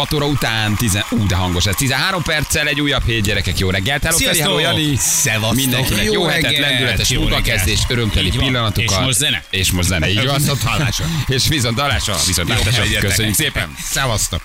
6 óra után, 10, ú, de hangos ez. 13 perccel egy újabb hét, gyerekek, jó reggelt. Hello, Feri, hello, Jani. Szevasztok. Mindenkinek jó, Jó hetet, lendületes jó munkakezdés, örömteli pillanatokat. És most zene. És most zene, így van. Viszont hallásra. És viszont hallásra, viszont hegyetek. Köszönjük szépen. Szevasztok.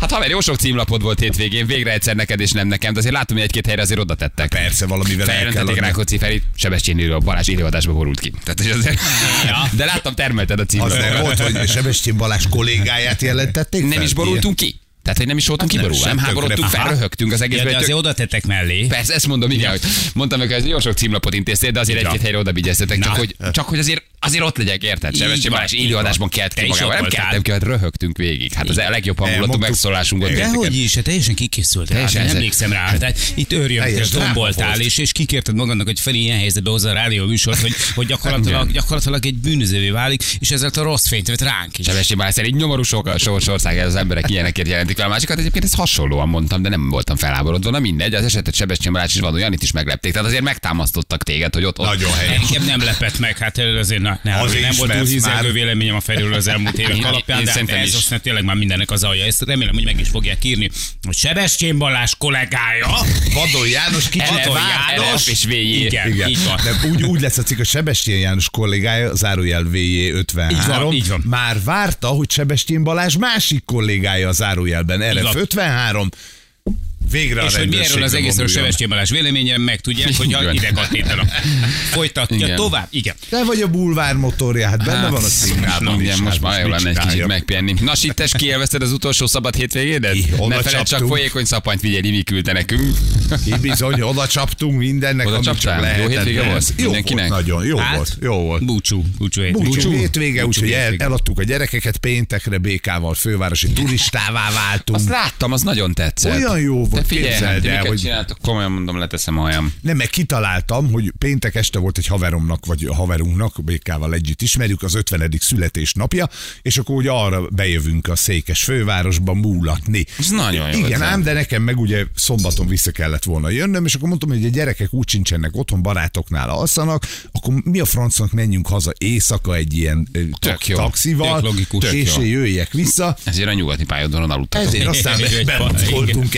Hát haver, jó sok címlapod volt hétvégén, végre egyszer neked és nem nekem, de azért látom, hogy egy-két helyre azért oda tettek. Persze, valamivel el kell Feljelentették adni. Rákóczi Ferit, Sebestyén író, Balázs élőadásba borult ki. Tehát, hogy azért... Ja. De láttam, termelted a Az címlapot. nem volt, hogy Sebestyén Balázs kollégáját jelentették Nem fel? is borultunk ki. Tehát, hogy nem is voltunk Hát nem, kiborulva, nem háborodtunk tökre. fel, röhögtünk az Ja, egészben. de hogy azért tök- oda tettek mellé. Persze, ezt mondom, igen, hogy mondtam hogy ez jó sok címlapot intéztél, de azért Ja. egy-két helyre oda vigyeztetek, csak hogy, csak hogy azért, azért ott legyek, érted? Sebessé Balázs így élőadásban kelt ki magával. Nem keltem ki, hát röhögtünk végig. Hát az a legjobb hangulatú megszólásunk volt. Igen. De pénteken. hogy is, hát teljesen kikészült rá. Teljesen Nem emlékszem rá. Tehát itt Teljes dráma tomboltál, volt. és, és kikérted magadnak, hogy Feri ilyen helyzetbe hozza a rádió műsort, hogy, hogy gyakorlatilag, gyakorlatilag egy bűnözővé válik, és ezzel a rossz fényt vett ránk is. Sebessé Balázs szerint nyomorú sok, sors ország az emberek ilyenekért jelentik fel a másikat. Egyébként ezt hasonlóan mondtam, de nem voltam felháborodva. Na mindegy, az esetet Sebestyén Balázs és Vadon Janit is meglepték. Tehát azért megtámasztottak téged, hogy ott, ott Nagyon helyes. Engem nem lepett meg, hát azért na, ne, Azért nem volt túl hízelgő már. véleményem a felül az elmúlt évek alapján, én de szerintem ez is. aztán tényleg már mindennek az alja. Ezt remélem, hogy meg is fogják írni, hogy Sebestyén Balázs kollégája. Vadon János kicsit Vadon János. És VJ. Igen, Igen. így van. De úgy, úgy lesz a cikk, hogy Sebestyén János kollégája, zárójel VJ 53, Így van, így van. már várta, hogy Sebestyén Balázs másik kollégája a zárójelben, RF van. 53, végre És a hogy mi erről az egészről. Sebestyén Balázs véleménye, megtudják, hogy a Igen. idegkatétera. Folytatja Igen. tovább. Igen. Te vagy a bulvár motorja, hát benne van a címában Igen, most hát már jó lenne egy kicsit megpihenni. Na, Sittes, kielvezted az utolsó szabad hétvégédet? Ne feledd csak folyékony szapanyt figyelj, mi küldte nekünk. Bizony, oda csaptunk mindennek, Oda amit csak csaptál? Jó lehetett. hétvége volt? Jó Mindenkinek? volt, nagyon, jó Hát, volt, jó volt. Búcsú. Búcsú. hét. Búcsú hétvége, úgyhogy el, hétvége. eladtuk a gyerekeket péntekre, békával fővárosi turistává váltunk. Azt láttam, az nagyon tetszett. Olyan jó volt, Te figyelj, képzeld ti el, hogy- csináltok, komolyan mondom, leteszem a hajam. Nem, meg kitaláltam, hogy péntek este volt egy haveromnak, vagy a haverunknak, békával együtt ismerjük, az 50. születésnapja, és akkor ugye arra bejövünk a székes fővárosba múlatni. Ez nagyon jó Igen, ám, de nekem meg ugye szombaton vissza kellett volna jönnöm, és akkor mondtam, hogy a gyerekek úgy sincsenek otthon, barátoknál alszanak, akkor mi a francnak menjünk haza éjszaka egy ilyen tak- taxival, Tök logikus. és jöjjek vissza. Ezért a nyugati pályaudvaron aludtatok. Ezért aztán Egy bevoltunk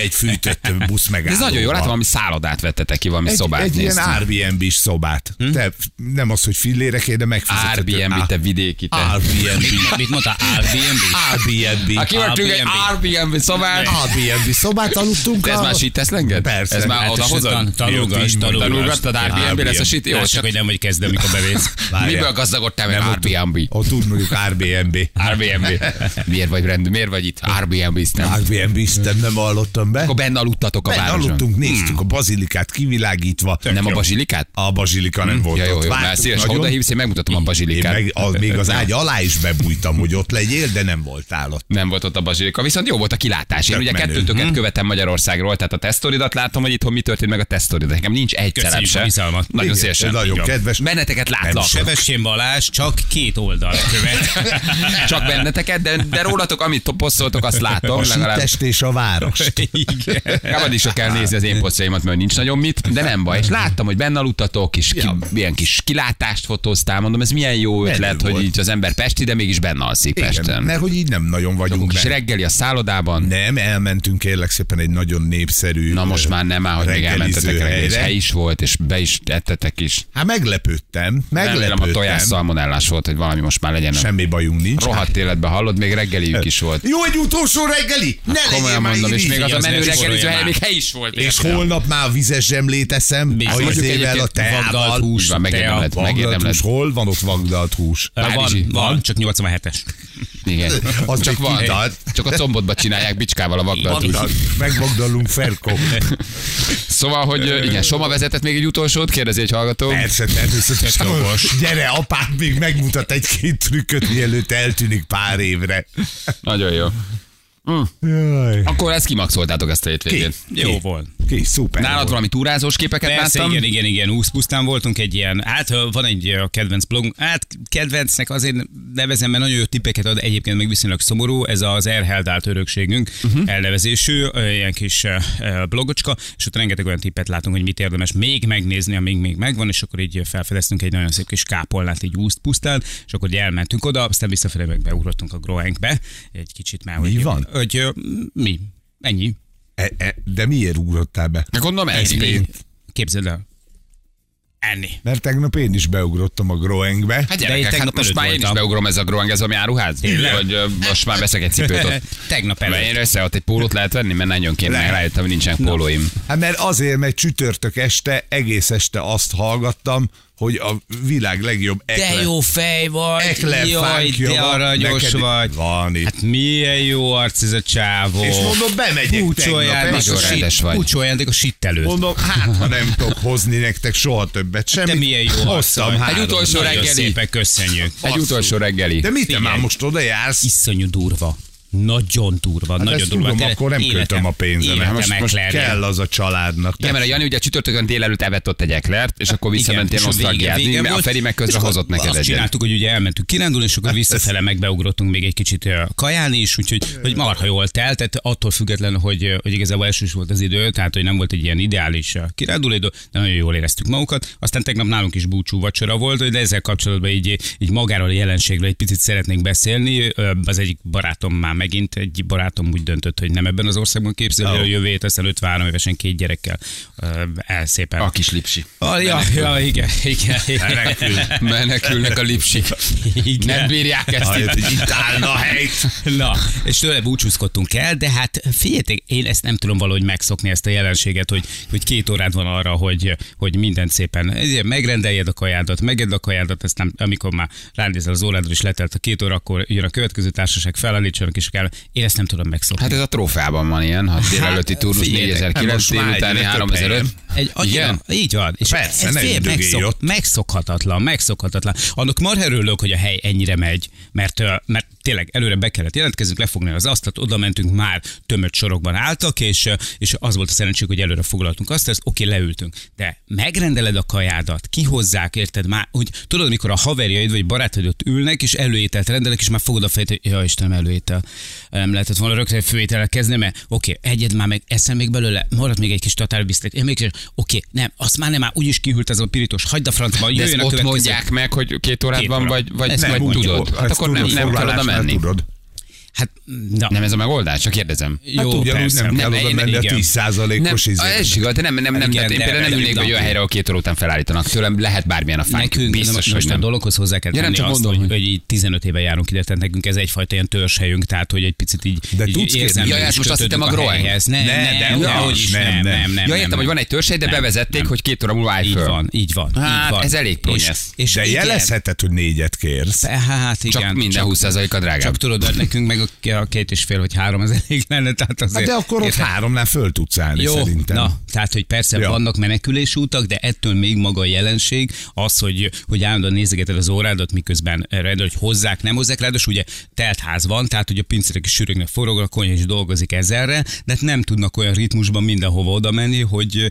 fűtött busz De megállóba. ez nagyon jó, látom, valami szállodát vettetek ki, valami Egy, szobát egy ilyen néztem. Airbnb-s szobát. Hm? Te, nem az, hogy filléreké, de megfizetett. Airbnb, te vidéki, te. Airbnb. Mit mondta? Airbnb? Airbnb. Ha kivartunk egy Airbnb szobát, Airbnb szobát aludtunk. de ez már sit lenged? Persze. Ez már Hát oda és hozod? tan- tanulgass. Tanulgattad Airbnb lesz a sit? Jó, csak hogy nem vagy kezdő, amikor bevész. Miből gazdagodtál ott- Airbnb? Ott úgy mondjuk Airbnb. Airbnb. Miért vagy rendben? Miért vagy itt? Airbnb nem. Airbnb, nem, nem hallottam be. Akkor benne aludtatok a városban. aludtunk, néztük a bazilikát kivilágítva. Nem a jó. bazilikát? A bazsilika nem volt Ja, jó, ott. jó. Mert szíves, ha nagyon. oda hívsz, én megmutatom a Én bazilikát. meg, az, még az ágy alá is bebújtam, hogy ott legyél, de nem voltál ott. Nem volt ott a bazsilika, viszont jó volt a kilátás. Én Tök ugye menő. kettőtöket követem Magyarországról, tehát a tesztoridat látom, hogy itthon mi történt meg a tesztoridat. Nekem nincs egy a se. Nagyon szívesen. nagyon kedves. Benneteket látlak. Sebestyén Balázs csak két oldal követ. Csak benneteket, de, de rólatok, amit posztoltok, azt látom. A Legalább és a város. Igen. Kábad is kell nézni az én posztjaimat, mert nincs nagyon mit, de nem baj. És láttam, hogy benne aludtatok, és ki, Ja. milyen kis kilátást fotóztál, mondom, ez milyen jó ötlet, hogy így az ember Pesti, de mégis benne alszik Igen, Pesten. mert hogy így nem nagyon vagyunk benne. reggeli a szállodában. Nem, elmentünk kérlek szépen egy nagyon népszerű Na most már nem áll, hogy még elmentetek reggel, és hely is volt, és be is tettetek is. Hát meglepődtem, Remélem a meglepődtem. tojás szalmonellás volt, hogy valami most már legyen. Semmi bajunk nincs. Rohadt életben hallod, még reggeliük is volt. Jó, egy utolsó reggeli! Ne legyél Komolyan mondom, és még az a menő ne sorolja hely még hely is volt. És érted? holnap már vizes zsemlét eszem, Biztos. a izével, a teával. vagdalt hús, van, megérdemled, Vagdalt megérdemled. hús, hol van ott vagdalt hús? Van, van, csak 87-es. Igen. Az csak még van. Csak a combotba csinálják bicskával a vagdalt. Vagdalt, megvagdalunk Ferko. Szóval, hogy igen, Soma vezetett még egy utolsót, kérdezi egy hallgató. Persze, természetesen. Gyere, apád még megmutat egy-két trükköt, mielőtt eltűnik pár évre. Nagyon jó. Jaj. Akkor ezt kimaxoltátok ezt a hétvégét. Ki? Jó Ki? volt. Ki? Szuper. Nálad volt. valami túrázós képeket Persze, láttam? igen, igen, igen, úszpusztán voltunk egy ilyen, hát van egy kedvenc blogunk, hát kedvencnek azért nevezem, mert nagyon jó tippeket ad, egyébként meg viszonylag szomorú, ez az Erheldált örökségünk uh-huh. elnevezésű, ilyen kis blogocska, és ott rengeteg olyan tippet látunk, hogy mit érdemes még megnézni, amíg még megvan, és akkor így felfedeztünk egy nagyon szép kis kápolnát így úszt pusztán, és akkor elmentünk oda, aztán visszafelé meg beugrottunk a Groenkbe, egy kicsit már, Mi hogy, van? Hogy, ö, mi? Ennyi. E, e, de miért ugrottál be? Hát Gondolom ez. Ennyi. Képzeld el. Enni. Mert tegnap én is beugrottam a Groengbe. Hát De én gyerekek, hát tegnap most már én is voltam. beugrom ez a Groang, ez a áruház? Ö, most már veszek egy cipőt ott. Tegnap Mert előtt. én össze ott egy pólót lehet venni, mert nagyon kéne, rájöttem, hogy nincsenek pólóim. Hát mert azért, mert csütörtök este, egész este azt hallgattam, hogy a világ legjobb De ekler, jó fej vagy, ekler jaj, de aranyos neked vagy. Van itt. Hát milyen jó arc ez a csávó. és mondom, bemegyek Búcsoljál, tegnap. Búcsoljál a sitt előtt. Mondom, hát ha nem tudok hozni nektek soha többet semmit. De milyen jó Hoztam három. Egy utolsó reggeli. szépen köszönjük. Egy utolsó reggeli. De mit te már most oda jársz? Iszonyú durva. Nagyon durva, Hát nagyon durva. tudom, akkor nem életem- költöm a pénzemet. Most, most kell az a családnak. Ja, mert a Jani ugye csütörtökön délelőtt evett ott egy eklert, és akkor visszamentél Igen, nosztalgiázni, a Feri meg akkor hozott neked egyet. csináltuk, hogy ugye elmentünk kirándulni, és akkor visszafele meg beugrottunk még egy kicsit kajálni is, úgyhogy hogy marha jól telt, tehát attól függetlenül, hogy, hogy igazából elsős volt az idő, tehát hogy nem volt egy ilyen ideális kiránduló idő, de nagyon jól éreztük magukat. Aztán tegnap nálunk is búcsú vacsora volt, de ezzel kapcsolatban így, így magáról a jelenségről egy picit szeretnénk beszélni. Az egyik barátom már megint, egy barátom úgy döntött, hogy nem ebben az országban képzeli Ó. a jövő hét, aztán 53 évesen két gyerekkel el szépen. A kis lipsi. Ah, ja, ja, igen, igen. Menekül. Menekülnek a lipsik. igen. Nem bírják ezt. Itt. hogy itt állna a helyt. Na, és tőle búcsúzkodtunk el, de hát figyeljetek, én ezt nem tudom valahogy megszokni ezt a jelenséget, hogy, hogy két órád van arra, hogy, hogy mindent szépen megrendeljed a kajádat, megedd a kajádat, aztán amikor már ránézel az órádra és letelt a két óra, akkor jön a következő társaság, felállítsanak és kell. Én ezt nem tudom megszokni. Hát ez a trófeában van ilyen, ha délelőtti turnus figyeljetek, 4009, most már délutáni egyre több 3005. helyen. Egy, Igen? Így van. És Persze, ez fél- megszok, megszokhatatlan, megszokhatatlan. Annak marha örülök, hogy a hely ennyire megy, mert, mert tényleg előre be kellett jelentkeznünk, lefogni az asztalt, oda mentünk, már tömött sorokban álltak, és, és az volt a szerencség, hogy előre foglaltunk azt, ezt oké, leültünk. De megrendeled a kajádat, kihozzák, érted már, hogy tudod, amikor a haverjaid vagy barátaid ott ülnek, és előételt rendelnek, és már fogod a fejt, hogy ja Istenem, előétel. Nem lehetett volna rögtön főétellel kezdeni, mert oké, egyed már meg, eszem még belőle, marad még egy kis tatárbisztek, én még oké, nem, azt már nem, már úgyis kihűlt ez a pirítos, hagyd a francba, jöjjön a ott következő. mondják meg, hogy két órát Két van, vagy, vagy, vagy nem mondjuk. tudod. Hát akkor nem, nem kell oda menni. Tudod. Hát, na, Nem ez a megoldás, csak kérdezem. Hát jó, ugyanúgy persze. nem kell Nem, oda menni a igen. 10%-os Nem, ez igaz, de nem, nem, nem, Igen, én például nem de- ülnék de- egy olyan helyre, ahol két óra után felállítanak. Tőlem lehet bármilyen a fánk. Nekünk Biztos, most hogy a nem. dologhoz hozzá kell Ja, nem, tenni csak azt, mondom, hogy, hogy- így 15 éve járunk ide, tehát nekünk ez egyfajta ilyen törzshelyünk, tehát hogy egy picit így, De így tudsz kérni? érzelmileg Ja, is ezt most azt hittem a helyhez. Nem, Ne, nem, nem, nem, nem, nem. nem, nem. Ja, értem, nem, hogy van egy törzsely, de nem, bevezették, nem. hogy két óra múlva állj Így van, így van. Hát, ez elég pronyesz. De jelezheted, hogy négyet kérsz. Hát igen. Csak minden 20%-a drágább. Csak tudod, nekünk meg a- a két és fél, hogy három az elég lenne, tehát azért. Hát de akkor ott érted? háromnál föl tudsz állni Jó, szerintem. na, tehát, hogy persze Ja. vannak menekülési utak, de ettől még maga a jelenség az, hogy, hogy állandóan nézegeted az órádat, miközben rendel, hogy hozzák, nem hozzák, ráadásul ugye telt ház van, tehát hogy a pincérek is sűrűgnek forog, a konyha is dolgozik ezerre, de hát nem tudnak olyan ritmusban mindenhova oda menni, hogy,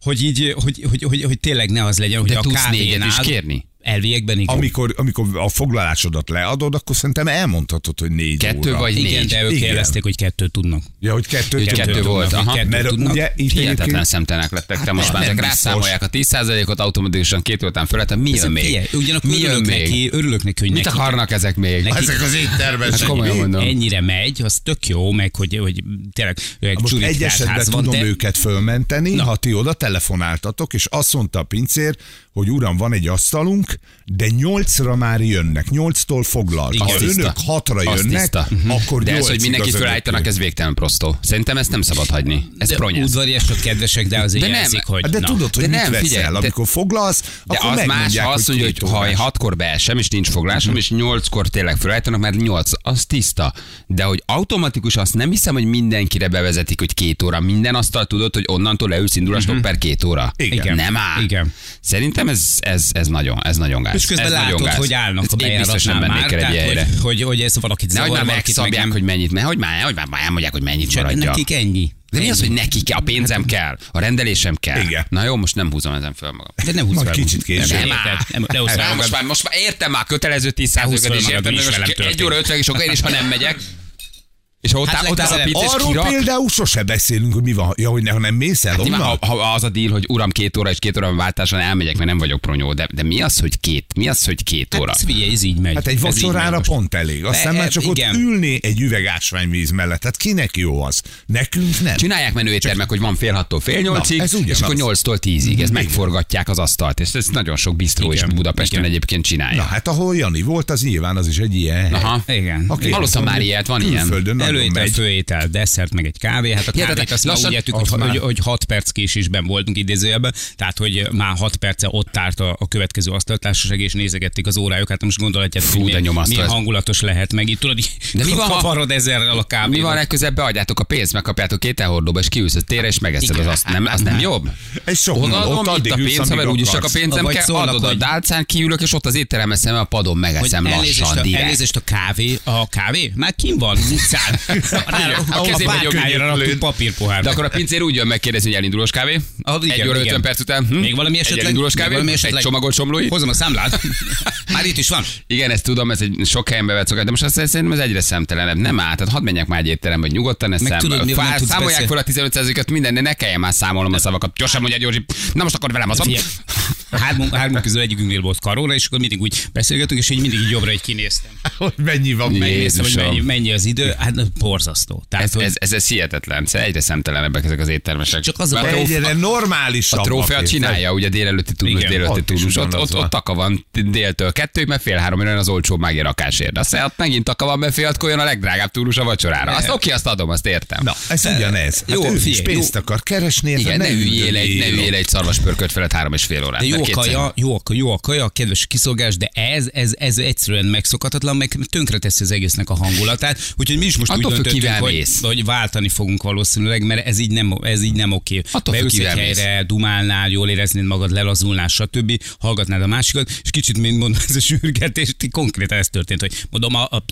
hogy így, hogy, hogy, hogy, hogy tényleg ne az legyen, hogy De a tudsz négyet is kérni? Elviekben igen. Amikor, amikor a foglalásodat leadod, akkor szerintem elmondhatod, hogy négy Kettő óra. vagy igen, négy. de ők Igen. jelezték, hogy kettőt tudnak. Ja, hogy kettő, Hogy tudnak. kettő volt, aha. kettőt Mert tudnak. ugye itt Hihetetlen egyébként- szemtelenek lettek, te Hát most már ezek rászámolják a 10%-ot, automatikusan két után fölött, mi jön még? Ugyanakkor Mi jön örülök még? neki, örülök neki, hogy Mit neki, akarnak ezek még? Neki- Ezek az éttermes. Hát komolyan mondom. ennyire megy, az tök jó, meg hogy, hogy tényleg Most egy esetben tudom őket fölmenteni, Na. ha ti oda telefonáltatok, és azt mondta a pincér, hogy uram, van egy asztalunk, de nyolcra már jönnek, nyolctól foglalt. Igen. Ha Az önök tiszta. hatra jönnek, tiszta. akkor De ez, hogy mindenkit felállítanak, ez végtelen prostó. Szerintem ezt nem szabad hagyni. Ez de pronyász. udvariasok, kedvesek, de azért De nem, jelzik, hogy De na. tudod, hogy De mit nem, veszel, figyelj, de- amikor foglalsz, De akkor az más, ha azt mondja, hogy két ha hatkor beesem, és nincs foglásom, és nyolckor tényleg felállítanak, mert nyolc, az tiszta. De hogy automatikus, azt nem hiszem, hogy mindenkire bevezetik, hogy két óra. Minden asztal tudod, hogy onnantól leülsz indulástok per két óra. Igen. Nem áll. Igen. Szerintem ez, ez, ez nagyon, ez nagyon gáz. És közben látod, gáz. hogy állnak a én biztos nem bejáratnál mennék már, el egy tehát, helyre. hogy, hogy, hogy ez valakit Nehogy zavar, már valakit meg megszabják, nem. hogy mennyit, mert hogy már, hogy már, már elmondják, hogy mennyit Csak maradja. nekik ennyi. De mi az, hogy neki kell? A pénzem kell, a rendelésem kell. Igen. Na jó, most nem húzom ezen föl magam. De nem húzz Majd fel. kicsit később. Nem, Nem áll. Nem, ne fel Nem, most már, most már értem már kötelező 10 húzz fel is értem, egy óra 50 és én is, ha nem megyek. És ha ott, Hát ott áll a pincés Arról kirak, például sose beszélünk, hogy mi van, ja, hogy ne, ha nem mész el Nyilván, onnan. ha, ha, az a deal, hogy uram két óra és két óra váltáson elmegyek, mert nem vagyok pronyó, de, de mi az, hogy két, mi az, hogy két óra? Hát, figyelj, ez így megy. Hát egy Ez így megy vacsorára pont elég. Aztán De, már csak igen. ott ülni egy üveg ásványvíz mellett. Hát kinek jó az? Nekünk nem. Csinálják menő éttermek, hogy van fél hattól fél nyolcig, ez ugyanaz. és akkor nyolctól tízig. Ez megforgatják az asztalt. És ez nagyon sok bistró is Budapesten egyébként csinálja. Na hát ahol Jani volt, az nyilván az is egy ilyen. Aha. Igen. Hallottam már ilyet, van ilyen. Előétel, megy. főétel, desszert, meg egy kávé. Hát a Ja, kávét tehát azt már lassan- úgy értük, azt hogy, már. hogy, hogy 6 perc késésben voltunk idézőjelben, tehát hogy már 6 perce ott állt a, a következő asztaltársaság, és nézegették az órájukat. Hát most gondolhatjátok, Fú, hogy de milyen, milyen ez. hangulatos lehet meg. Itt tudod, De mi van, ha- kavarod ezerrel a kávét. Mi van legközelebb, beadjátok a pénzt, megkapjátok két elhordóba, és kiülsz a térre, és megeszed az azt. Nem, az nem jobb? Ez sok Odaadom, ott itt a pénz, haver, úgyis csak a pénzem kell, adod a dálcán, kiülök, és ott az étterem eszem a padon megeszem lassan, elnézést a kávé, a kávé? Már kim van. A a kezébe a nyomja, raktuk papírpohár. De akkor a pincér úgy jön megkérdezni, hogy elindulós kávé. Ah, igen, egy óra igen. 50 perc után. Hm? Még valami Egy esetleg? elindulós Még kávé, valami egy esetleg? csomagolt somlói. Hozom a számlát. Már itt is van. Igen, ezt tudom, ez egy sok helyen bevett szokás, de most azt szerintem ez egyre szemtelenebb. Nem áll, tehát hadd menjek már egy étterembe, hogy nyugodtan tudsz Számolják fel a 15%-et minden, de ne kelljen már számolnom a szavakat. Gyorsan mondja Györgyi, na most akkor velem az Figyelj, hármunk, hármunk közül egyikünknél volt karóra, és akkor mindig úgy beszélgetünk, és így mindig így jobbra egy kinéztem. Hogy mennyi van. Megnéztem, hogy mennyi, mennyi az idő. Hát borzasztó. Tehát, ez, hogy ez, ez, ez hihetetlen, szóval egyre szemtelenebbek ezek az éttermesek. Csak az a Egyre normálisabb. a trófea csinálja, ugye délelőtti turnus, délelőtti turnus, ott, ott, ott taka van déltől kettőig, mert fél három jön az olcsó mági rakásért. Aztán ott megint taka van, mert fél a legdrágább turnus a vacsorára. Azt oké, azt adom, azt értem. Na, ez ugyanez. Hát jó, ő is pénzt akar keresni, Igen, ne üljél egy, ne üljél egy szarvaspörköt felett három és fél órát. De jó mert a kaja, jó a, jó a kaja, kedves kiszolgás, de ez, ez, ez egyszerűen megszokhatatlan, meg tönkreteszi az egésznek a hangulatát. Úgyhogy mi is most Attól úgy döntöttünk, hogy, hogy, váltani fogunk valószínűleg, mert ez így nem, ez így nem oké. Attól Beülsz egy helyre, dumálnál, jól éreznéd magad, lelazulnál, stb. Hallgatnád a másikat, és kicsit, mint mondom, ez a sürgetés, konkrétan ez történt, hogy mondom, a, a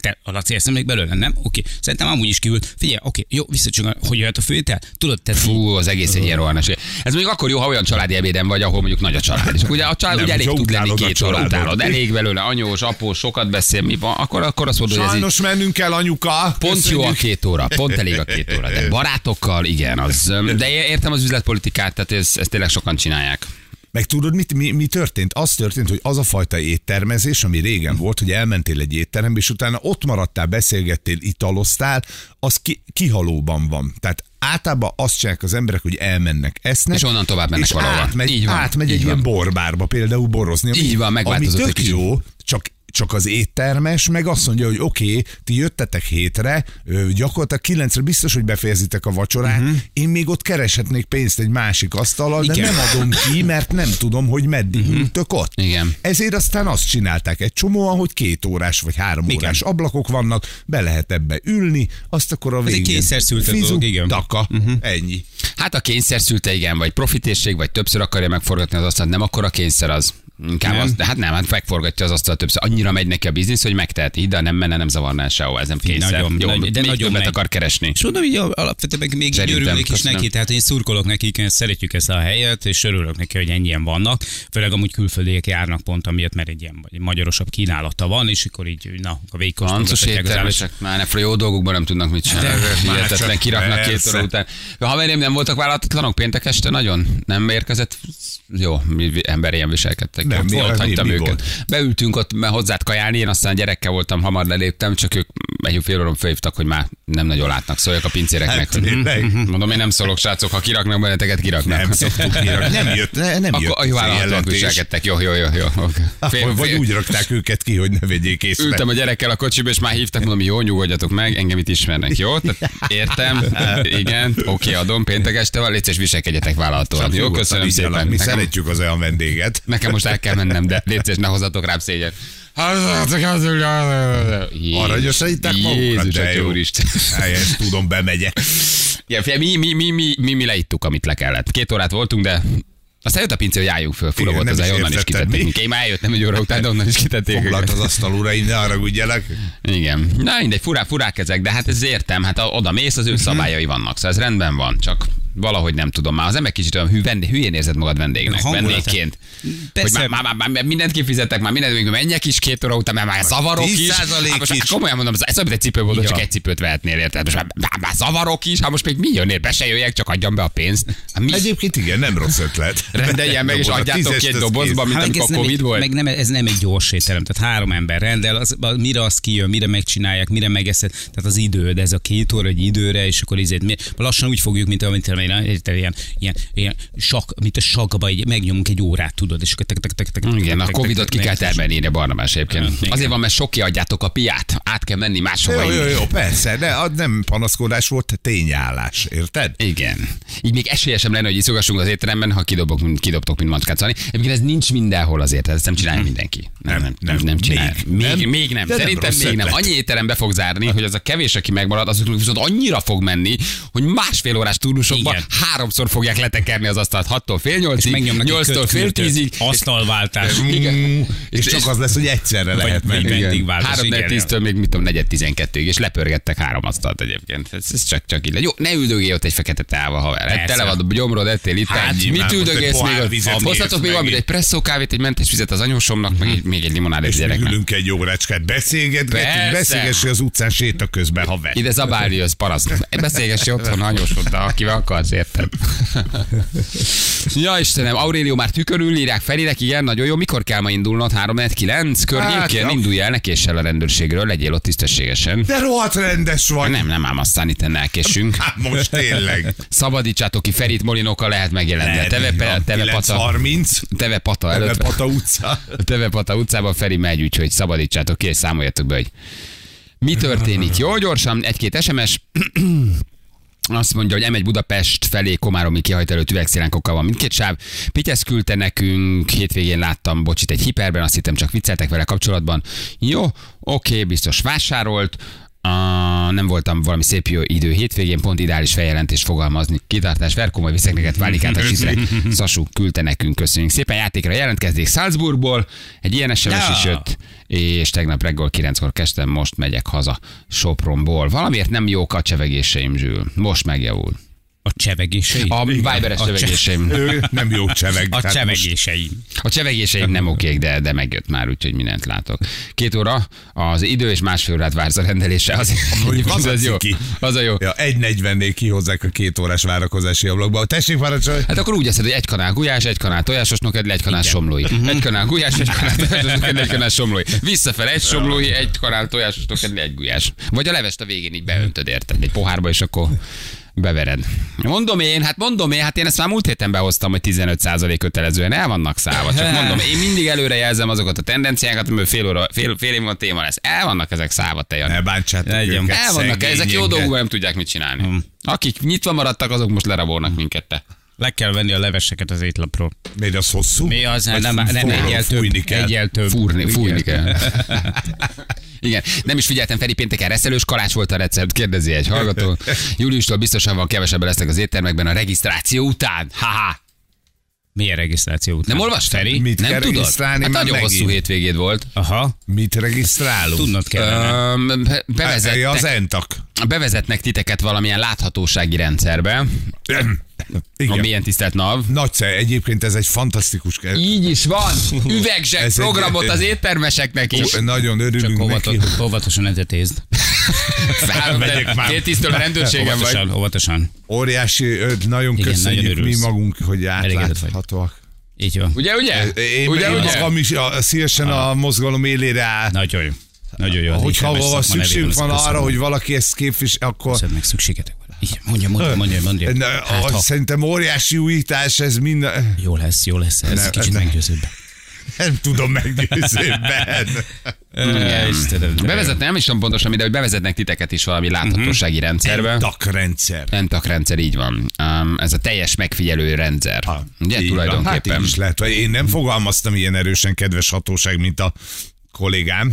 te a Laci ezt még belőle, nem? Oké. Szerintem amúgy is kívült. Figyelj, oké, jó, visszacsunk, hogy jöhet a főétel? Tudod, te Fú, az egész egy ilyen rohanás. Ez mondjuk akkor jó, ha olyan családi ebéden vagy, ahol mondjuk nagy a család. És akkor ugye a család Nem, ugye elég tud lenni két óra utálod. Elég belőle anyós, após, sokat beszél, mi van, akkor, akkor azt mondod, hogy ez így Sajnos mennünk kell, anyuka. Pont jó a két óra, pont elég a két óra. De barátokkal, igen, az, de értem az üzletpolitikát, tehát ez, ezt tényleg sokan csinálják. Meg tudod, mit, mi, mi történt? Az történt, hogy az a fajta éttermezés, ami régen volt, hogy elmentél egy étterembe, és utána ott maradtál, beszélgettél, italoztál, az ki, kihalóban van. Tehát általában azt csinálják az emberek, hogy elmennek, esznek. És onnan tovább mennek és valahova. Átmegy, Így van, átmegy így egy van. ilyen borbárba például borozni. ami- Így van, megváltozott ami egy tök kicsit. jó, csak csak az éttermes meg azt mondja, hogy oké, okay, ti jöttetek hétre, gyakorlatilag kilencre biztos, hogy befejezitek a vacsorát, uh-huh. én még ott kereshetnék pénzt egy másik asztallal, de nem adom ki, mert nem tudom, hogy meddig uh-huh. ültök ott. Igen. Ezért aztán azt csinálták egy csomóan, hogy két órás vagy három Igen. órás ablakok vannak, be lehet ebbe ülni, azt akkor a egy végén kényszerszültet fizu, dolog, igen. Taka, uh-huh. ennyi. Hát a kényszer szülte, igen, vagy profitérség, vagy többször akarja megforgatni az asztalt, nem akkor a kényszer az. Inkább Nem. az, de hát nem, hát megforgatja az asztalt többször. Annyira megy neki a biznisz, hogy megteheti, de nem menne, nem zavarná sehol, ez nem kényszer. Nagyon, Jó, nagy- de még nagyon többet akar keresni. És mondom, hogy alapvetően még így Szerintem, örülnék is neki, tehát én szurkolok nekik, én szeretjük ezt a helyet, és örülök neki, hogy ennyien vannak. Főleg amúgy külföldiek járnak pont amiatt, mert egy ilyen magyarosabb kínálata van, és akkor így, na, a az állat. éttermesek már ne, jó dolgokban nem tudnak mit csinálni. Hihetetlen kiraknak két óra után. A haverém nem voltak vállalatlanok péntek este nagyon? Nem érkezett? Jó, mi ember ilyen viselkedtek. Nem, Nem, mi- ott mi- hagytam mi őket. volt? Beültünk ott mert hozzád kajálni, én aztán gyerekkel voltam, hamar leléptem, csak ők egy fél óron felhívtak, hogy már nem nagyon látnak. Szóljak a pincéreknek. Hát, hogy, mondom, én nem szólok, srácok, ha kiraknak benneteket, kiraknak. Nem szoktuk kirakni. Nem jött, ne, nem jött Akkor a jó ez a vállalatlanok jelentés. viselkedtek. Jó, jó, jó. jó. Okay. Vagy, vagy úgy rakták őket ki, hogy ne vegyék észre. Ültem a gyerekkel a kocsiba, és már hívtak, mondom, jó, nyugodjatok meg, engem itt ismernek, jó? Tehát értem, igen, oké, adom, péntek este van, légy és viselkedjetek vállalatóan. Jó, köszönöm szépen. Mi Nekem, szeretjük az olyan vendéget. nekem most el kell mennem, de légy és ne hozzatok rám szégyen. Aranyosan itták magukat, Jézus, de jó. Helyes, tudom, bemegyek. Figyelj, mi, mi, mi, mi, mi, mi leittuk, amit le kellett. Két órát voltunk, de Aztán jött a pince, hogy álljunk föl, fura volt az, onnan is kitették. Én már eljöttem egy óra után, de onnan is kitették. Foglalt az asztalúra, így ne haragudjanak. Igen. Na mindegy, furák, furák ezek, de hát ez értem, hát oda mész, Mhm. az ő szabályai vannak, szóval ez rendben van, csak valahogy nem tudom. Már az ember kicsit olyan hű, vendég, hülyén érzed magad vendégnek, A vendégként. Hogy már, már, már, már, mindent kifizettek, már mindent, még menjek is két óra után, mert már zavarok is. 10% Hát most is. komolyan mondom, ez olyan, egy cipőből, Így csak egy cipőt vehetnél, érted? Most már, már, már zavarok is, hát most még mi jönnél, be se jöjjek, csak adjam be a pénzt. Hát mi? Egyébként igen, nem rossz ötlet. Rendeljen meg, és adjátok két dobozba, mint Hát amikor ez nem, Covid egy, volt. meg nem, ez nem egy gyors étterem, tehát három ember rendel, az, a- mire az kijön, mire megcsinálják, mire megeszed, tehát az időd, ez a két óra egy időre, és akkor izét, lassan úgy fogjuk, mint a mint a- ilyen, ilyen, ilyen sak, mint a sakba, így megnyomunk egy órát, tudod, és akkor tek, tek, tek, tek, tek, Igen, a Covidot ki kell termelni, ide Barnabás egyébként. Azért van, mert sok kiadjátok a piát, át kell menni máshova. Jó, jó, jó, persze, de az nem panaszkodás volt, tényállás, érted? Igen. Így még esélyesem lenne, hogy iszogassunk az étteremben, ha kidobok, mint- kidobtok, mint macskát szani. Egyébként ez nincs mindenhol azért, ezt nem csinálja mindenki. Nem, nem, nem, nem, csinál. Még Még, nem. még, nem. Szerintem még nem. Annyi étterem be fog zárni, hogy az a kevés, aki megmarad, az viszont annyira fog menni, hogy másfél órás turnusokban Igen. háromszor fogják letekerni az asztalt 6-tól fél És 8-ig, megnyomnak egy 8-tól fél kötkürtőt, 10-ig. asztalváltás. Igen. Mm, és csak az lesz, hogy egyszerre lehet menni. vendégváltás, Három igen. 4 10 még mit tudom, negyed 12-ig, és lepörgettek három asztalt egyébként. Ez, ez csak, csak így. le- Jó, ne üldögélj ott egy fekete tálva, haver. Hát Persze. tele van a gyomrod, ettél itt. Hát, mit üldögélsz még Hozhatok még valamit, egy presszó kávét, egy mentes vizet az anyósomnak, meg, egy, még egy limonádét És gyereknek. ülünk egy órácskát, beszélgetgetünk, Persze. beszélgessünk az utcán séta közben, haver. Ide zabálni, az paraszt. Beszélgessi otthon anyósoddal, akivel akarsz, érted? ja Istenem, Aurélió már tükörül, írják Ferinek, igen, nagyon jó. Mikor kell ma indulnod? 3 9 környékén? Hát. Indulj el, ne késs el a rendőrségről, legyél ott tisztességesen. De rohadt rendes vagy. Nem, nem ám aztán itt elkésünk. Hát most tényleg. Szabadítsátok ki Ferit Molinokkal lehet megjelenni. A Teve, pe, teve, pata, 30, teve Pata előtt. Pata utca. Teve Pata utcában Feri megy, úgyhogy szabadítsátok ki, és számoljatok be, hogy mi történik. Jó, gyorsan, egy-két SMS. Azt mondja, hogy M1 Budapest felé Komáromi kihajt előtt üvegszilánkokkal van mindkét sáv. Pityesz küldte nekünk, hétvégén láttam, bocsit, egy hiperben, azt hittem csak vicceltek vele kapcsolatban. Jó, oké, biztos vásárolt. Uh, nem voltam valami szép jó idő hétvégén, pont ideális feljelentést fogalmazni. Kitartás, Verko, majd viszek neked válikát a sízre. Szasú küldte nekünk, köszönjük szépen. Játékra jelentkezték Salzburgból, egy ilyen SMS Ja. is jött, és tegnap reggel 9-kor kezdtem, most megyek haza Sopronból. Valamiért nem jók a csevegéseim, Zsül. Most megjavul. A csevegései? A Viberes cse- csevegéseim. Ő nem jó cseveg. A tehát most-. A csevegéseim nem okék, de, de megjött már, úgyhogy mindent látok. Két óra az idő, és másfél órát vársz a rendelésre. Az, Hogy az, az jó. Az a jó. Ja, 1.40-nél kihozzák a két órás várakozási ablakba. Tessék, parancsolj! Hát akkor úgy eszed, hogy egy kanál gulyás, egy kanál tojásos noked, egy kanál somlói. Egy kanál gulyás, egy kanál tojásos noked, egy kanál somlói. Visszafele egy somlói, egy kanál tojásos noked, egy gulyás. Vagy a levest a végén így beöntöd, érted? Egy pohárba, és akkor bevered. Mondom én, hát mondom én, hát én ezt már múlt héten behoztam, hogy 15% kötelezően el vannak szállva. Csak mondom, én mindig előre jelzem azokat a tendenciákat, amiből fél, óra, fél, fél év van téma lesz. El vannak ezek szállva, te Jani. Ne őket, El vannak, ezek jó dolgokban nem tudják mit csinálni. Akik nyitva maradtak, azok most lerabolnak minket. Te. Le kell venni a leveseket az étlapról. Miért az hosszú? Mi az? Vagy Nem, nem, nem fújni- egyel több. fújni kell. Egyel több. Fúrni, fújni kell. Igen, nem is figyeltem, Feri pénteken reszelős kalács volt a recept, kérdezi egy hallgató. Júliustól biztosan van kevesebben lesznek az éttermekben a regisztráció után. Haha. Milyen regisztráció után? Nem olvastad? Feri? Mit nem kell tudod? regisztrálni Hát nagyon megint? hosszú hétvégéd volt. Aha, Mit regisztrálunk? tudnod kellene. Öm, be- az bevezetnek, entak. bevezetnek titeket valamilyen láthatósági rendszerbe. A Igen. milyen tisztelt NAV. Nagyszerű, egyébként ez egy fantasztikus ke- Így is van. Üvegzsek Ez egy- programot az éttermeseknek is. Ó, Nagyon Csak örülünk neki. óvatos, óvatosan. Három, Megyek már. Fél tíztől a rendőrségem vagy. Óvatosan, óvatosan. Óriási, nagyon Igen, köszönjük nagyon mi magunk, hogy átláthatóak. Így van. Ugye, ugye? Én, ugye, én ugye? magam is a, szívesen a mozgalom élére áll. Nagyon jó. Nagyon jó. Hogyha szükségünk van arra, hogy valaki ezt képvisel, akkor Köszönöm, meg szükségetek mondja, mondja, mondja, mondja. Na, Hát, ha szerintem óriási újítás, ez minden... jó lesz, jó lesz. Ez Ne- kicsit ne. meggyőzőbb. Nem tudom meggyőzőbben. Istenem, Bevezetnek, nem is tudom pontosan, de hogy bevezetnek titeket is valami láthatósági rendszerbe. DAC rendszer. Entak rendszer, így van. Um, ez a teljes megfigyelő rendszer. Ugye, Így van. Hát tulajdonképpen. így is lehet. Én nem fogalmaztam ilyen erősen, kedves hatóság, mint a kollégám.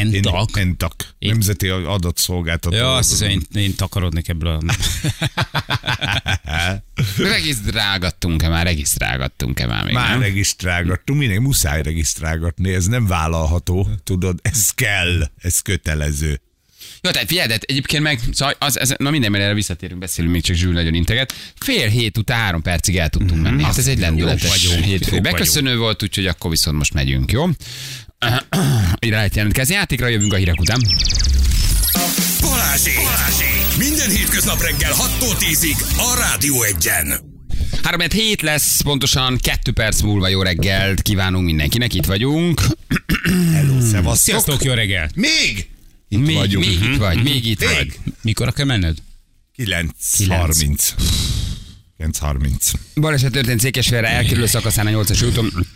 Entak? Entak. Én- Nemzeti adatszolgáltató. Ja, azt hiszem, én, én takarodnék ebből a... Regisztrálgattunk-e már? Regisztrálgattunk-e már még? Már nem? regisztrálgattunk, mindig muszáj regisztrálgatni, ez nem vállalható, tudod, ez kell, ez kötelező. Jó, tehát figyelj, de egyébként meg, szóval az, ez, na minden, mert erre visszatérünk, beszélünk, még csak Zsül nagyon integet. Fél hét után három percig el tudtunk menni. Hát ez egy lendületes hétfő. Beköszönő volt, úgyhogy akkor viszont most megyünk, jó? Ide lehet jelentkezni. Játékra jövünk a hírek után. Balázsék! Balázsék! Minden hétköznap reggel 6-tól 10-ig a Rádió Egyen. 3 hét lesz, pontosan 2 perc múlva jó reggelt kívánunk mindenkinek, itt vagyunk. Hello, szevasztok. Sziasztok, jó reggel! Még? Itt Még, vagyunk. még itt vagy, még itt Még. vagy. Mikor kell menned? 9.30. 9.30. Baleset történt Székesfélre, elkerülő szakaszán a 8-as úton.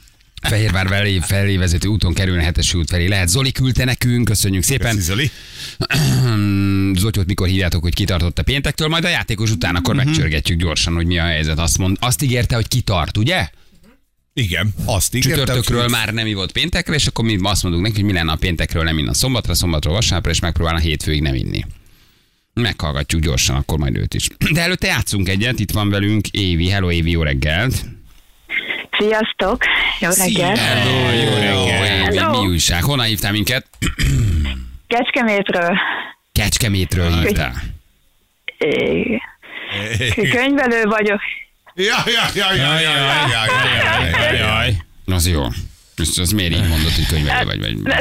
Fehérvár felé, felé vezető úton kerülne 7-es út felé. Lehet Zoli küldte nekünk, köszönjük szépen. Köszi, Zoli. Zotyót mikor hívjátok, hogy kitartott a péntektől, majd a játékos után akkor Mhm. megcsörgetjük gyorsan, hogy mi a helyzet. Azt, mond, azt ígérte, hogy kitart, ugye? Igen, azt ígérte, Csütörtökről hogy- már nem ivott péntekre, és akkor mi azt mondunk neki, hogy mi lenne a péntekről nem inna szombatra, szombatról vasárnapra, és megpróbálna hétfőig nem inni. Meghallgatjuk gyorsan, akkor majd őt is. De előtte játszunk egyet, itt van velünk Évi. Hello Évi, jó reggelt! Sziasztok! Jó reggelt! Hello, jó reggelt! Évi, Hello. mi újság? Honnan hívtál minket? Kecskemétről. Kecskemétről hívtál. Könyvelő vagyok. Ja, ja, ja, ja, ja, ja, ja, ja, ja, ja. Jaj. Az jó. Ezt az miért így mondod, hogy könyvelő vagy? vagy ne-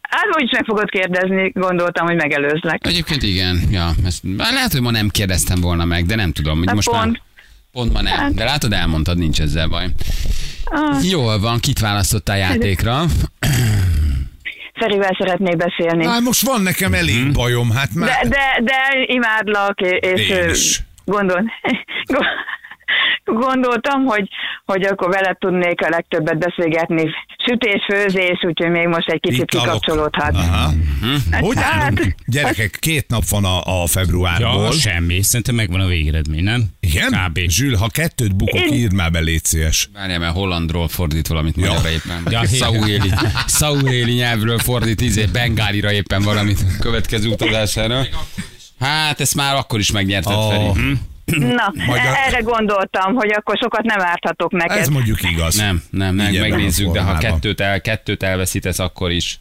Hát úgyis meg fogod kérdezni, gondoltam, hogy megelőzlek. Egyébként igen, ja. Ezt, már lehet, hogy ma nem kérdeztem volna meg, de nem tudom. Hogy Hát most pont. Már, pont ma nem. De látod, elmondtad, nincs ezzel baj. Ah, Jól van, kit választottál játékra? Ferivel szeretnék beszélni. Hát most van nekem elég bajom, hát már... De, de, de imádlak, és is. gondol, gondoltam, hogy, hogy akkor veled tudnék a legtöbbet beszélgetni. Sütés, főzés, úgyhogy még most egy kicsit Italok. kikapcsolódhat. Aha. Hogy Hát- állunk? Gyerekek, két nap van a, a februárból. Ja, semmi. Szerintem megvan a végeredmény, nem? Igen? Kb. Zsül, ha kettőt bukok, Én- írd már be, légy szíves. Várjál, mert hollandról fordít valamit magyarra éppen. Ja, Szauhéli, szauhéli nyelvről fordít, izé, bengálira éppen valamit következő utazására. Hát, ezt már akkor is megnyerted, Oh. Feri. Hm? Na, Majd a- erre gondoltam, hogy akkor sokat nem árthatok neked. Ez mondjuk igaz. Nem, nem, nem, megnézzük, de ha kettőt, el, kettőt elveszítesz, akkor is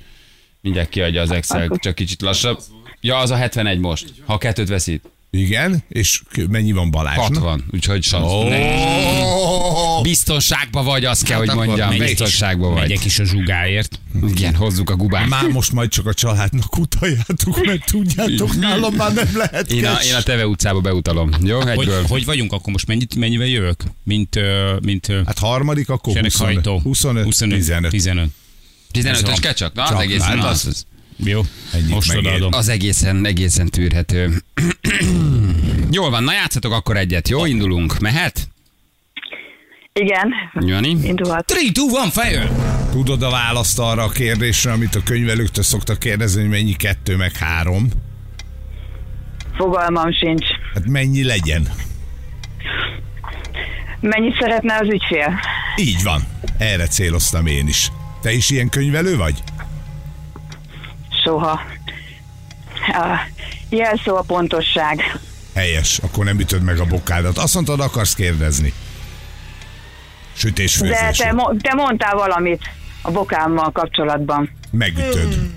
mindjárt kiadja az Excel, csak kicsit lassabb. Ja, az a 71 most, ha kettőt veszít. Igen, és mennyi van Balázsnak? 60, úgyhogy sansz. Oh, Biztonságban vagy, azt kell, hogy akkor mondjam. Biztonságban vagy. Megyek is a zsugáért. Igen, hozzuk a gubát. már most majd csak a családnak utaljátok, mert tudjátok, nálam már nem lehet Én a, én a Teve utcába beutalom. Jó, Hogy, egyből. hogy vagyunk akkor most? Mennyit, mennyivel jövök? Mint, mint Hát harmadik, akkor 25, sereghajtó. 25, 15. 15. 15-ös kell csak? Na, az Csak, egészen, hát az, az, Jó, Ennyit most odaadom. az egészen, egészen tűrhető. Jól van, na játszatok akkor egyet, jó? Indulunk. Mehet? Igen, Jani? indulhat. 3, 2, 1, fire! Tudod a választ arra a kérdésre, amit a könyvelőktől szoktak kérdezni, hogy mennyi kettő meg három? Fogalmam sincs. Hát mennyi legyen? Mennyit szeretne az ügyfél? Így van. Erre céloztam én is. Te is ilyen könyvelő vagy? Soha. A jelszó a pontosság. Helyes, akkor nem ütöd meg a bokádat. Azt mondtad, akarsz kérdezni. Sütés De te, mo- te mondtál valamit a bokámmal kapcsolatban. Megütöd.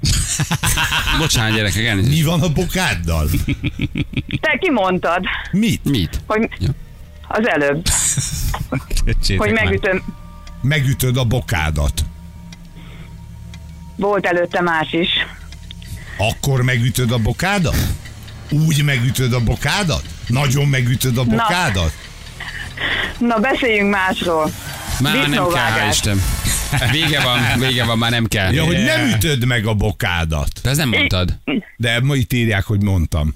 Bocsánat, gyerekek, elnézést. Mi van a bokáddal? Te kimondtad, Mit? Mit? hogy Ja. az előbb, hogy megütöm. Megütöd a bokádat. Volt előtte más is. Akkor megütöd a bokádat? Úgy megütöd a bokádat? Nagyon megütöd a bokádat? Na, beszéljünk másról. Már nem kell, hál' Isten. Vége van, vége van, már nem kell. Ja, hogy nem ütöd meg a bokádat. De ezt nem mondtad. De ma itt írják, hogy mondtam.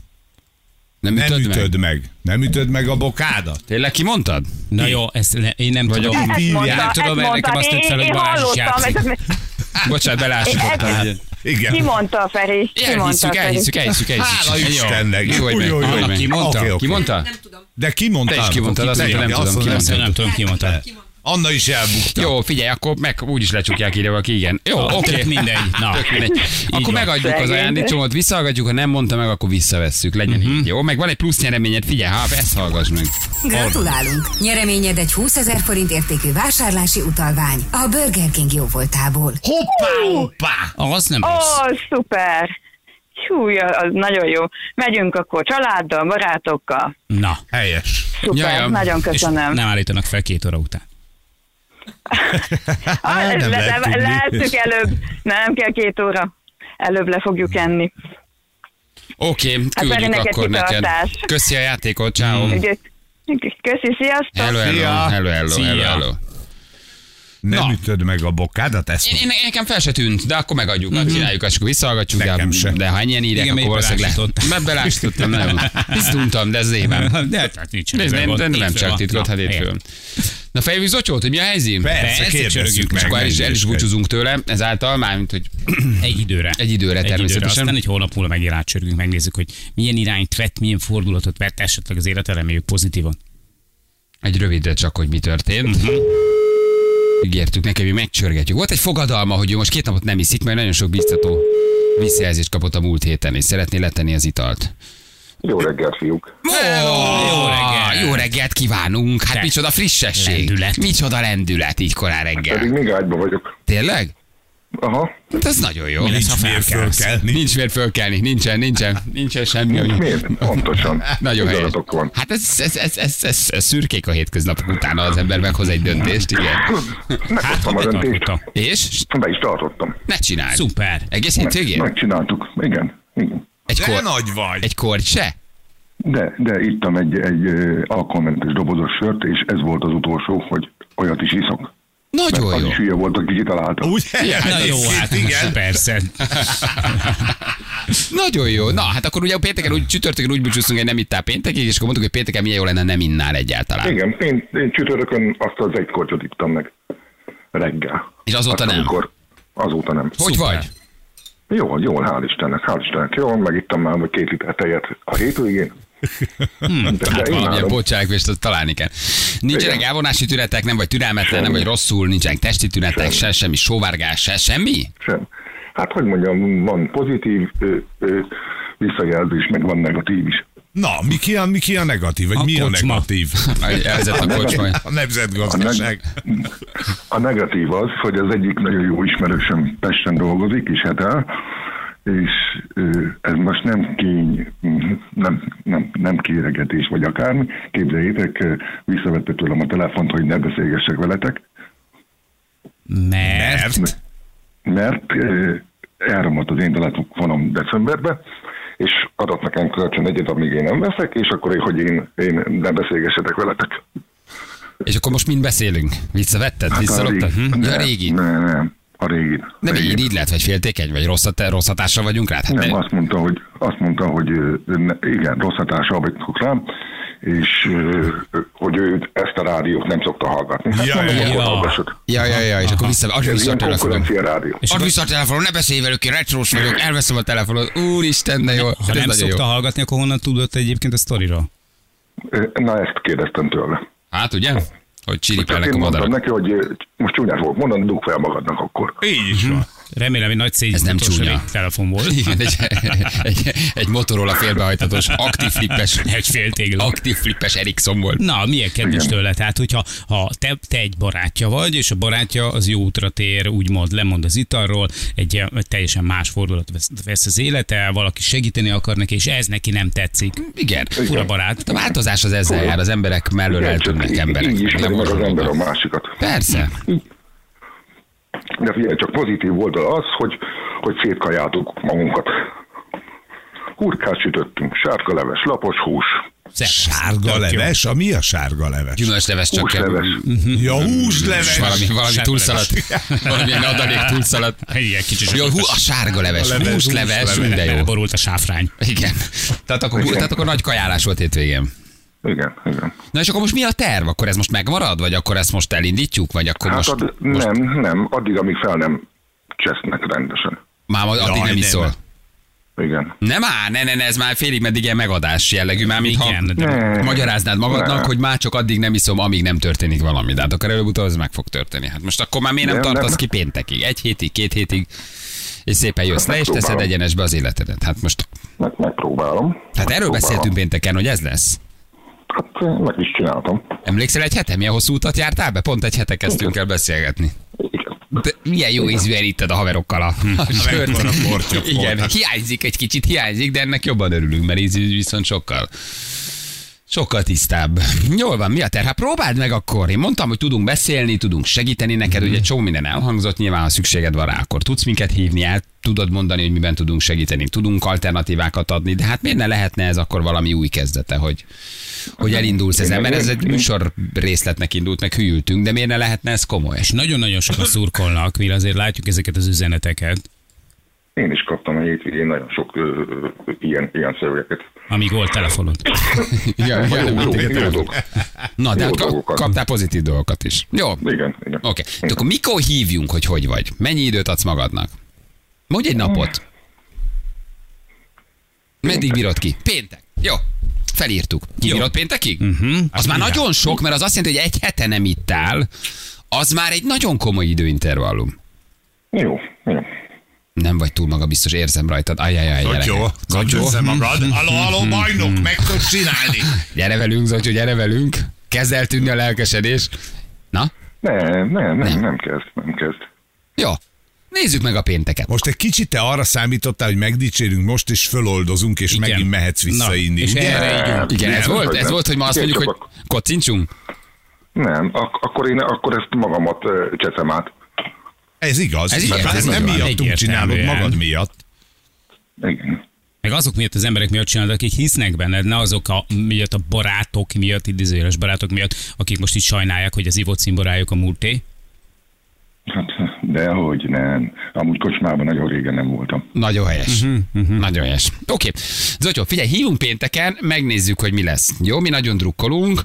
Nem Nem ütöd, ütöd meg? meg. Nem ütöd meg a bokádat. Tényleg ki mondtad? Na jó, ezt le, én nem Vagy tudom. a- Ezt mondta, Nem tudom, ezt mert nekem mondta. azt Én- hogy én Balázs is játszik. Bocsánat, belásítottam. Hát, igen. Ki mondta a Feri? Elhiszük, elhiszük, elhiszük, elhiszük. Hála Istennek. Jó, hogy jó, jó, jó, Ki mondta? Okay, okay. Ki mondta? Nem tudom. De ki mondta? Te is kimondtad, azt nem tudom. Nem tudom, ki mondta. Anna is elbukta. Jó, figyelj, akkor meg úgyis lecsukják ide valaki, igen. Jó, oké. Tök mindegy. Na. Tök mindegy. Akkor van. megadjuk az ajándékcsomót, visszahallgatjuk, ha nem mondta meg, akkor visszavesszük. Legyen így. Jó, meg van egy plusz nyereményed, figyelj, ha ezt hallgass meg. Gratulálunk! Nyereményed egy 20 ezer forint értékű vásárlási utalvány a Burger King jóvoltából. Hoppá, hoppá. Az nem Ó, rossz. szuper! Hú, az nagyon jó. Megyünk akkor családdal, barátokkal. Na. Helyes. Szuper, Jajam. nagyon És köszönöm. nem állítanak fel két óra után. Ah, nem le, lehet le, tudni. lehettük előbb. Nem kell két óra. Előbb le fogjuk enni. Oké, Feri, küldjük neked akkor neked. Köszi a játékot, ciao. Ugye, Köszi, sziasztok! Hello, hello, Szia. hello, hello, Szia. hello, hello. Nem Na. ütöd meg a bokádat, ezt Én, én, nekem fel se tűnt, de akkor megadjuk, mm-hmm. csináljuk, és akkor visszahallgatjuk, Nekem de, se. de ha ennyien írják, Igen, akkor valószínűleg le. Mert belásítottam, nagyon. Tisztuntam, de ez éven. De hát nincs. De, nem, nem csak titkot, hát hétfőn. Na fejlődik Zocsót, hogy mi a helyzet? Persze, kérdezzük meg. És akkor el is, el is búcsúzunk tőle, ezáltal mármint, hogy Egy időre. Egy időre természetesen. Aztán egy hónap múlva megint rácsörgünk, megnézzük, hogy milyen irányt vett, milyen fordulatot vett, esetleg az élete, reméljük pozitívan. egy rövidre csak, hogy mi történt. Ígértük neki, hogy mi megcsörgetjük. Volt egy fogadalma, hogy ő most két napot nem iszik, mert nagyon sok biztató visszajelzést kapott a múlt héten, és szeretné letenni az italt. Jó reggelt, fiúk! Jó reggelt! Jó reggelt kívánunk! Hát Te- micsoda frissesség! lendület. Micsoda lendület így korán Pedig reggel. még ágyba vagyok. Tényleg? Aha. Hát ez nagyon jó. Mi lesz, Nincs miért fölkelni. Nincs miért fölkelni, nincsen, nincsen, nincsen semmi. Ami... Miért? Pontosan. Nagyon helyes. Van. Hát ez, ez, ez, ez, ez, ez szürkék a hétköznapok utána az ember meghoz egy döntést, igen. Meghoztam a döntést. És Be is tartottam. ne csináld. Szuper. Egész hétvégén? megcsináltuk. Igen. Igen. Egy, De kor, nagy vagy. egy kort se? De, de ittam egy, egy alkoholmentes dobozos sört, és ez volt az utolsó, hogy olyat is iszok. Nagyon Az jó. is hülye volt, aki kitalálta. Ugye? Na jó, hát igen. persze. Nagyon jó. Na, hát akkor ugye pénteken úgy, csütörtökön úgy búcsúztunk, hogy nem ittál péntekig, és akkor mondtuk, hogy pénteken milyen jó lenne, nem innál egyáltalán. Igen, én, én csütörtökön azt az egy kortyot ittam meg. Reggel. És azóta Azt, nem? Amikor, azóta nem. Hogy Szuper. vagy? Jól, jól, hál' Istennek, hál' Istennek. Jól, megittam már két liter tejet a hétvégén. Hmm, de, Hát valamilyen azt találni kell. Nincsenek elvonási tünetek, nem vagy türelmetlen, nem Semmi. vagy rosszul, nincsenek testi tünetek, se semmi sóvárgás, se semmi? Sem. Hát, hogy mondjam, van pozitív ö, ö, visszajelzés, meg van negatív is. Na, mi ki a, mi ki a negatív? Vagy A mi a kocsma. negatív? Elvezet a kocsma. A nemzetgazdaság. A negatív az, hogy az egyik nagyon jó ismerősöm Pesten dolgozik, és hát el, és ez most nem kény, nem, nem, nem kéregetés vagy akármi. Képzeljétek, visszavette tőlem a telefont, hogy ne beszélgessek veletek, Mert... Mert? elromlott az én telefonom decemberbe, és adott nekem kölcsön egyet, amíg én nem veszek, és akkor, hogy én, én ne beszélgessetek veletek. És akkor most mind beszélünk? Visszavetted? Hát Visszaloptad? Hm? Ja, nem, régi. Nem, nem, a régi. Nem Régi. így, így lehet, vagy féltékeny, vagy rossz, rossz hatásra vagyunk rád? Hát Nem, ne- azt mondta, hogy, azt mondta, hogy igen, rossz hatással vagyok rám, és hogy ő ezt a rádiót nem szokta hallgatni. Hát Ja, mondom, ja, ja. Ja, ja, ja, és akkor vissza, Ez vissza a rádió. És Add akkor, vissza a telefonom, ne beszélj velük, én retrós vagyok, elveszem a telefonot. Úristen, de jó. ha Ez nem szokta jó. hallgatni, akkor honnan tudott egyébként a sztoriról? Na, ezt kérdeztem tőle. Hát ugye? Hogy csiripelnek a madarak. neki, hogy most csúnyát fogok mondani, dugd fel magadnak akkor. Így is van. Remélem, hogy nagy szégyen Ez nem csúnya. telefon volt. Igen, egy, egy, egy Motorola félbehajtatos, aktív flippes, Egy fél tégla. aktív flippes Ericsson volt. Na, milyen kedves tőle. Tehát, hogyha ha te, te egy barátja vagy, és a barátja az jó útra tér, úgymond lemond az italról, egy, egy teljesen más fordulat vesz, vesz az élete, valaki segíteni akar neki, és ez neki nem tetszik. Igen. Fura barát. A változás az ezzel jár, az emberek mellől eltűnnek így- emberek. Így ismeri meg az Nem ember a másikat. Persze. De figyelj, csak pozitív oldal az, hogy, hogy szétkajáltuk magunkat. Hurkát sütöttünk, sárga leves, lapos hús, Szép. Sárga leves? A mi a sárga leves? Gyümölcsleves csak kell. húsleves. Ja, húsleves. Valami, valami túlszaladt. Valamilyen adalék túlszaladt. Igen, kicsit Jó, hú, a sárga leves, A leves, húsleves, húsleves. minden jó. Beleborult a sáfrány. Igen. Tehát akkor, tehát akkor nagy kajálás volt hétvégén. Igen, igen. Na és akkor most mi a terv? Akkor ez most megmarad? Vagy akkor ezt most elindítjuk? Vagy akkor Hát most, ad, most nem, nem, addig, amíg fel nem csesznek rendesen. már majd addig Jaj, nem nem. iszol? Igen. Nem áll, ne, ne, ne, ez már félig meddig ilyen megadás jellegű, már mintha Ne. magyaráznád magadnak, Ne. hogy már csak addig nem iszom, amíg nem történik valami. De hát akkor előbb-utóbb ez meg fog történni. Hát most akkor már miért nem Nem, tartasz nem. ki péntekig? Egy hétig, két hétig, és szépen jössz Hát le, és teszed egyenesbe az életedet. Hát most, Meg, megpróbálom. hát erről Megpróbálom. beszéltünk pénteken, hogy ez lesz. Hát meg is csináltam. Emlékszel egy hete, milyen hosszú utat jártál be? Pont egy hete kezdtünk el beszélgetni. Igen. De milyen jó ízűen itted a haverokkal a, a sört. Igen, hiányzik egy kicsit, hiányzik, de ennek jobban örülünk, mert íz viszont sokkal Sokkal tisztább. Jól van, mi a terv? Hát próbáld meg akkor. Én mondtam, hogy tudunk beszélni, tudunk segíteni neked, ugye egy csomó minden elhangzott, nyilván ha szükséged van rá, akkor tudsz minket hívni, el tudod mondani, hogy miben tudunk segíteni, tudunk alternatívákat adni, de hát miért ne lehetne ez akkor valami új kezdete, hogy, hogy elindulsz ezen, mert ez egy műsor részletnek indult, meg hűltünk, de miért ne lehetne ez komoly? És nagyon-nagyon sokan szurkolnak, mi azért látjuk ezeket az üzeneteket, Én is kaptam a hétvégén nagyon sok ö, ö, ö, ilyen, ilyen szövegeket. Amíg volt telefonod. Igen, Jó, igen, jó, igen. jó dolgok. Na, de Jó hát kaptál pozitív dolgokat is. Jó, oké. Igen, igen. Okay. De akkor mikor hívjunk, hogy hogy vagy? Mennyi időt adsz magadnak? Mondj egy napot. Meddig bírod ki? Péntek. Jó. Felírtuk. Kibírod péntekig? Uh-huh. Az már nagyon sok, mert az azt jelenti, hogy egy hete nem ittál. Az már egy nagyon komoly időintervallum. Jó, jó. Nem vagy túl maga biztos, érzem rajtad. Ajajaj, Zotyó. Zotyó, össze magad. Aló, aló, bajnok, meg tudod csinálni. Gyere velünk, Zotyó, gyere velünk. Kezd el tűnni a lelkesedés. Na? Nem, nem, nem, nem kezd, nem kezd. Jó. Nézzük meg a pénteket. Most egy kicsit te arra számítottál, hogy megdicsérünk most, és föloldozunk, és Igen. megint mehetsz vissza Na, inni. és erre így Igen, ez volt, hogy ez volt, hogy ma azt Igen, mondjuk, hogy kocincsunk? Nem, ak- akkor én akkor ezt magamat ö, cseszem át. Ez igaz. Ez Ez, igen, ez nem miattunk csinálod, magad miatt. Igen. Meg azok miatt az emberek miatt csinálod, akik hisznek benned, ne azok a, miatt a barátok miatt, idézőjeles barátok miatt, akik most így sajnálják, hogy az ivott cimborájuk a múlté. Hát, de hogy nem. Amúgy kocsmában nagyon régen nem voltam. Nagyon helyes. Uh-huh, Nagyon helyes. Oké. Okay. Zotyó, figyelj, hívunk pénteken, megnézzük, hogy mi lesz. Jó, mi nagyon drukkolunk,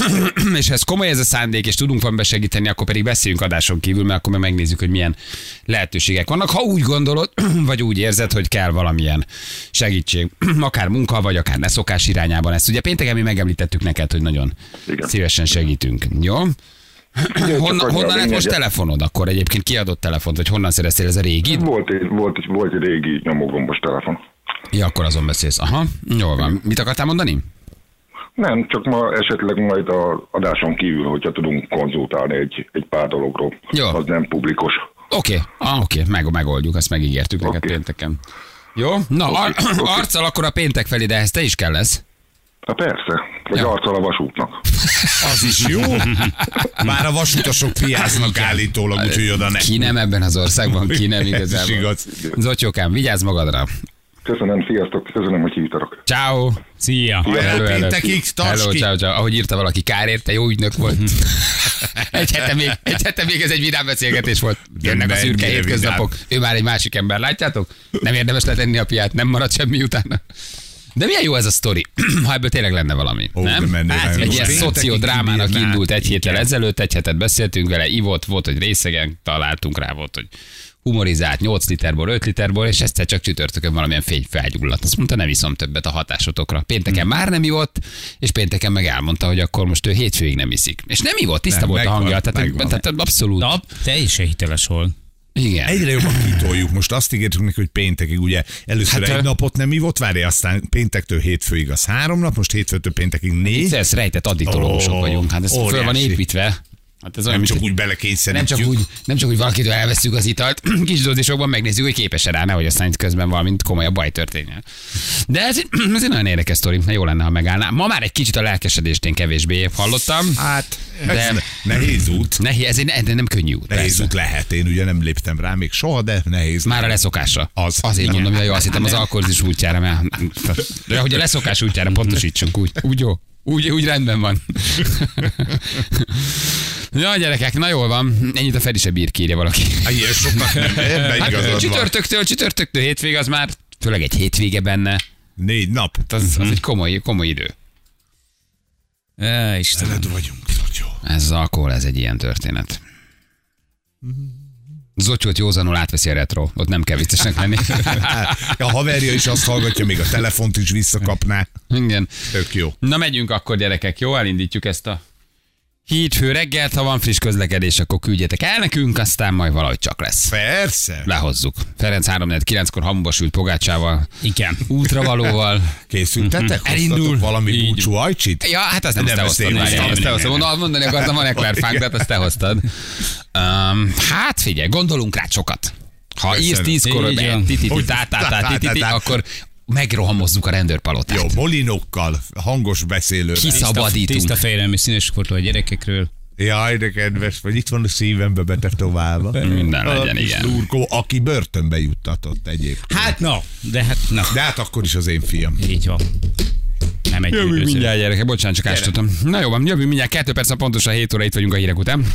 és ha ez komoly ez a szándék, és tudunk van besegíteni, akkor pedig beszéljünk adáson kívül, mert akkor meg megnézzük, hogy milyen lehetőségek vannak. Ha úgy gondolod, vagy úgy érzed, hogy kell valamilyen segítség, akár munka, vagy akár leszokás irányában ezt. Ugye pénteken mi megemlítettük neked, hogy nagyon Igen. szívesen segítünk. Jó? Honnan, honnan lett most telefonod akkor egyébként? Kiadott telefont, vagy honnan szereztél ez a régi? Volt egy, volt egy, volt egy régi nyomógombos telefon. Ja, akkor azon beszélsz. Aha, jól van. Mit akartál mondani? Nem, csak ma esetleg majd a adáson kívül, hogyha tudunk konzultálni egy, egy pár dologról. Jó. Az nem publikus. Oké, okay. ah, oké, okay. meg, megoldjuk, azt megígértük neked Oké. pénteken. Jó? Na, ar- oké. arccal akkor a péntek felé, de ehhez te is kell lesz. Hát persze, vagy Ja. arccal a vasútnak. Az is jó. Már a vasutasok piáznak állítólag, úgyhogy oda ne. Ki nem ebben az országban, ki nem Ez is igazából. igaz. Zotyókám, vigyázz magadra. Köszönöm, sziasztok, köszönöm, hogy hívtatok. Ciao. Szia! Hello, péntekig, Hello, ciao, ciao. Ahogy írta valaki, kár érte, jó ügynök volt. Egy, hete még, egy hete még ez egy vidám beszélgetés volt. Jönnek a szürke hétköznapok. Ő már egy másik ember, látjátok? Nem érdemes letenni a piát, nem marad semmi utána. De milyen jó ez a sztori, ha ebből tényleg lenne valami. Ó, nem? menné Hát, egy ilyen szociodrámának indult egy héttel ezelőtt, egy hetet beszéltünk vele, ivott, volt, hogy részegen találtunk rá, volt, hogy humorizált 8 literból, 5 literból, és egyszer csak csütörtökön valamilyen fény felgyulladt. Azt mondta, nem iszom többet a hatásotokra. Pénteken Hmm. már nem ivott, és pénteken meg elmondta, hogy akkor most ő hétfőig nem iszik. És nem ivott, tiszta Nem, volt a megvan, hangja. Tehát, megvan. tehát abszolút. Na, teljesen hiteles volt. Igen. Egyre jobban kitoljuk. Most azt ígértük neki, hogy péntekig, ugye először Hát, egy napot nem ivott, várja, aztán péntektől hétfőig az három nap, most hétfőtől péntekig négy. Ez rejtett addiktológusok Ó, vagyunk. Hát ez föl van építve. Hát ez olyan, Nem csak úgy nem belekényszerítjük. csak, úgy, nem csak úgy valakitől elveszünk az italt, kis dózisokban megnézzük, hogy képes-e rá, nehogy aztán itt közben valami komolyabb baj történjen. De ez, egy- ez egy nagyon érdekes sztori, jó lenne, ha megállná. Ma már egy kicsit a lelkesedést én kevésbé hallottam. Hát, De- ez ne- nehéz út. Nehéz, ez egy, de nem könnyű út. Nehéz persze. út lehet. Én ugye nem léptem rá még soha, de nehéz. Már a leszokásra. Az. Azért Igen. mondom, hogy jó, azt hittem az alkoholizmus útjára, mert de hogy a leszokás útjára pontosítsunk úgy. Úgy jó. Úgy, úgy rendben van. Ja, gyerekek, na jól van. Ennyit a Feri se bír ki, írja valaki. Hát ilyen soknak nem, ebben Hát igazad csütörtöktől, csütörtöktől hétvég az már, főleg egy hétvége benne. Négy nap. Az, az egy komoly, komoly idő. Ja, Istenem. Veled vagyunk, Zotyó. Ez az alkohol, ez egy ilyen történet. Zocsot józanul átveszi a retro. Ott nem kell viccesnek lenni. A haverja is azt hallgatja, még a telefont is visszakapná. Igen. Tök jó. Na megyünk akkor gyerekek, jó? Elindítjuk ezt a hétfő reggelt, ha van friss közlekedés, akkor küldjetek el nekünk, aztán majd valahogy csak lesz. Persze. Lehozzuk. Ferenc 3-9-kor hamuba sült pogácsával, Igen. útravalóval. Készültetek? Elindul. Hoztatok valami Így. búcsú ajcsit? Ja, hát azt nem, Nem, nem te hoztad. hoztam. Azt te Nem, hoztad. nem, Mondom, Mondani akartam, van eklerfánk, de azt te hoztad. Um, hát figyelj, gondolunk rá sokat. Ha írsz tízkor, Hogy- tátátá, tá-tá-tá. akkor megrohamozzuk a rendőrpalotát. Jó, molinokkal, hangos beszélővel. Kiszabadítunk. Tiszta félelmi színes fotó a gyerekekről. Jaj, de kedves vagy, itt van a szívembe betetoválva. Minden legyen, A kis igen. Lurkó, aki börtönbe juttatott egyébként. Hát na, de hát na. De hát akkor is az én fiam. Így van. Nem egy üdvözlő. mindjárt, gyerekek, bocsánat, csak ásítottam. Na jó van, jövünk mindjárt, kettő perc a pontosan 7 óra itt vagyunk a hírek után.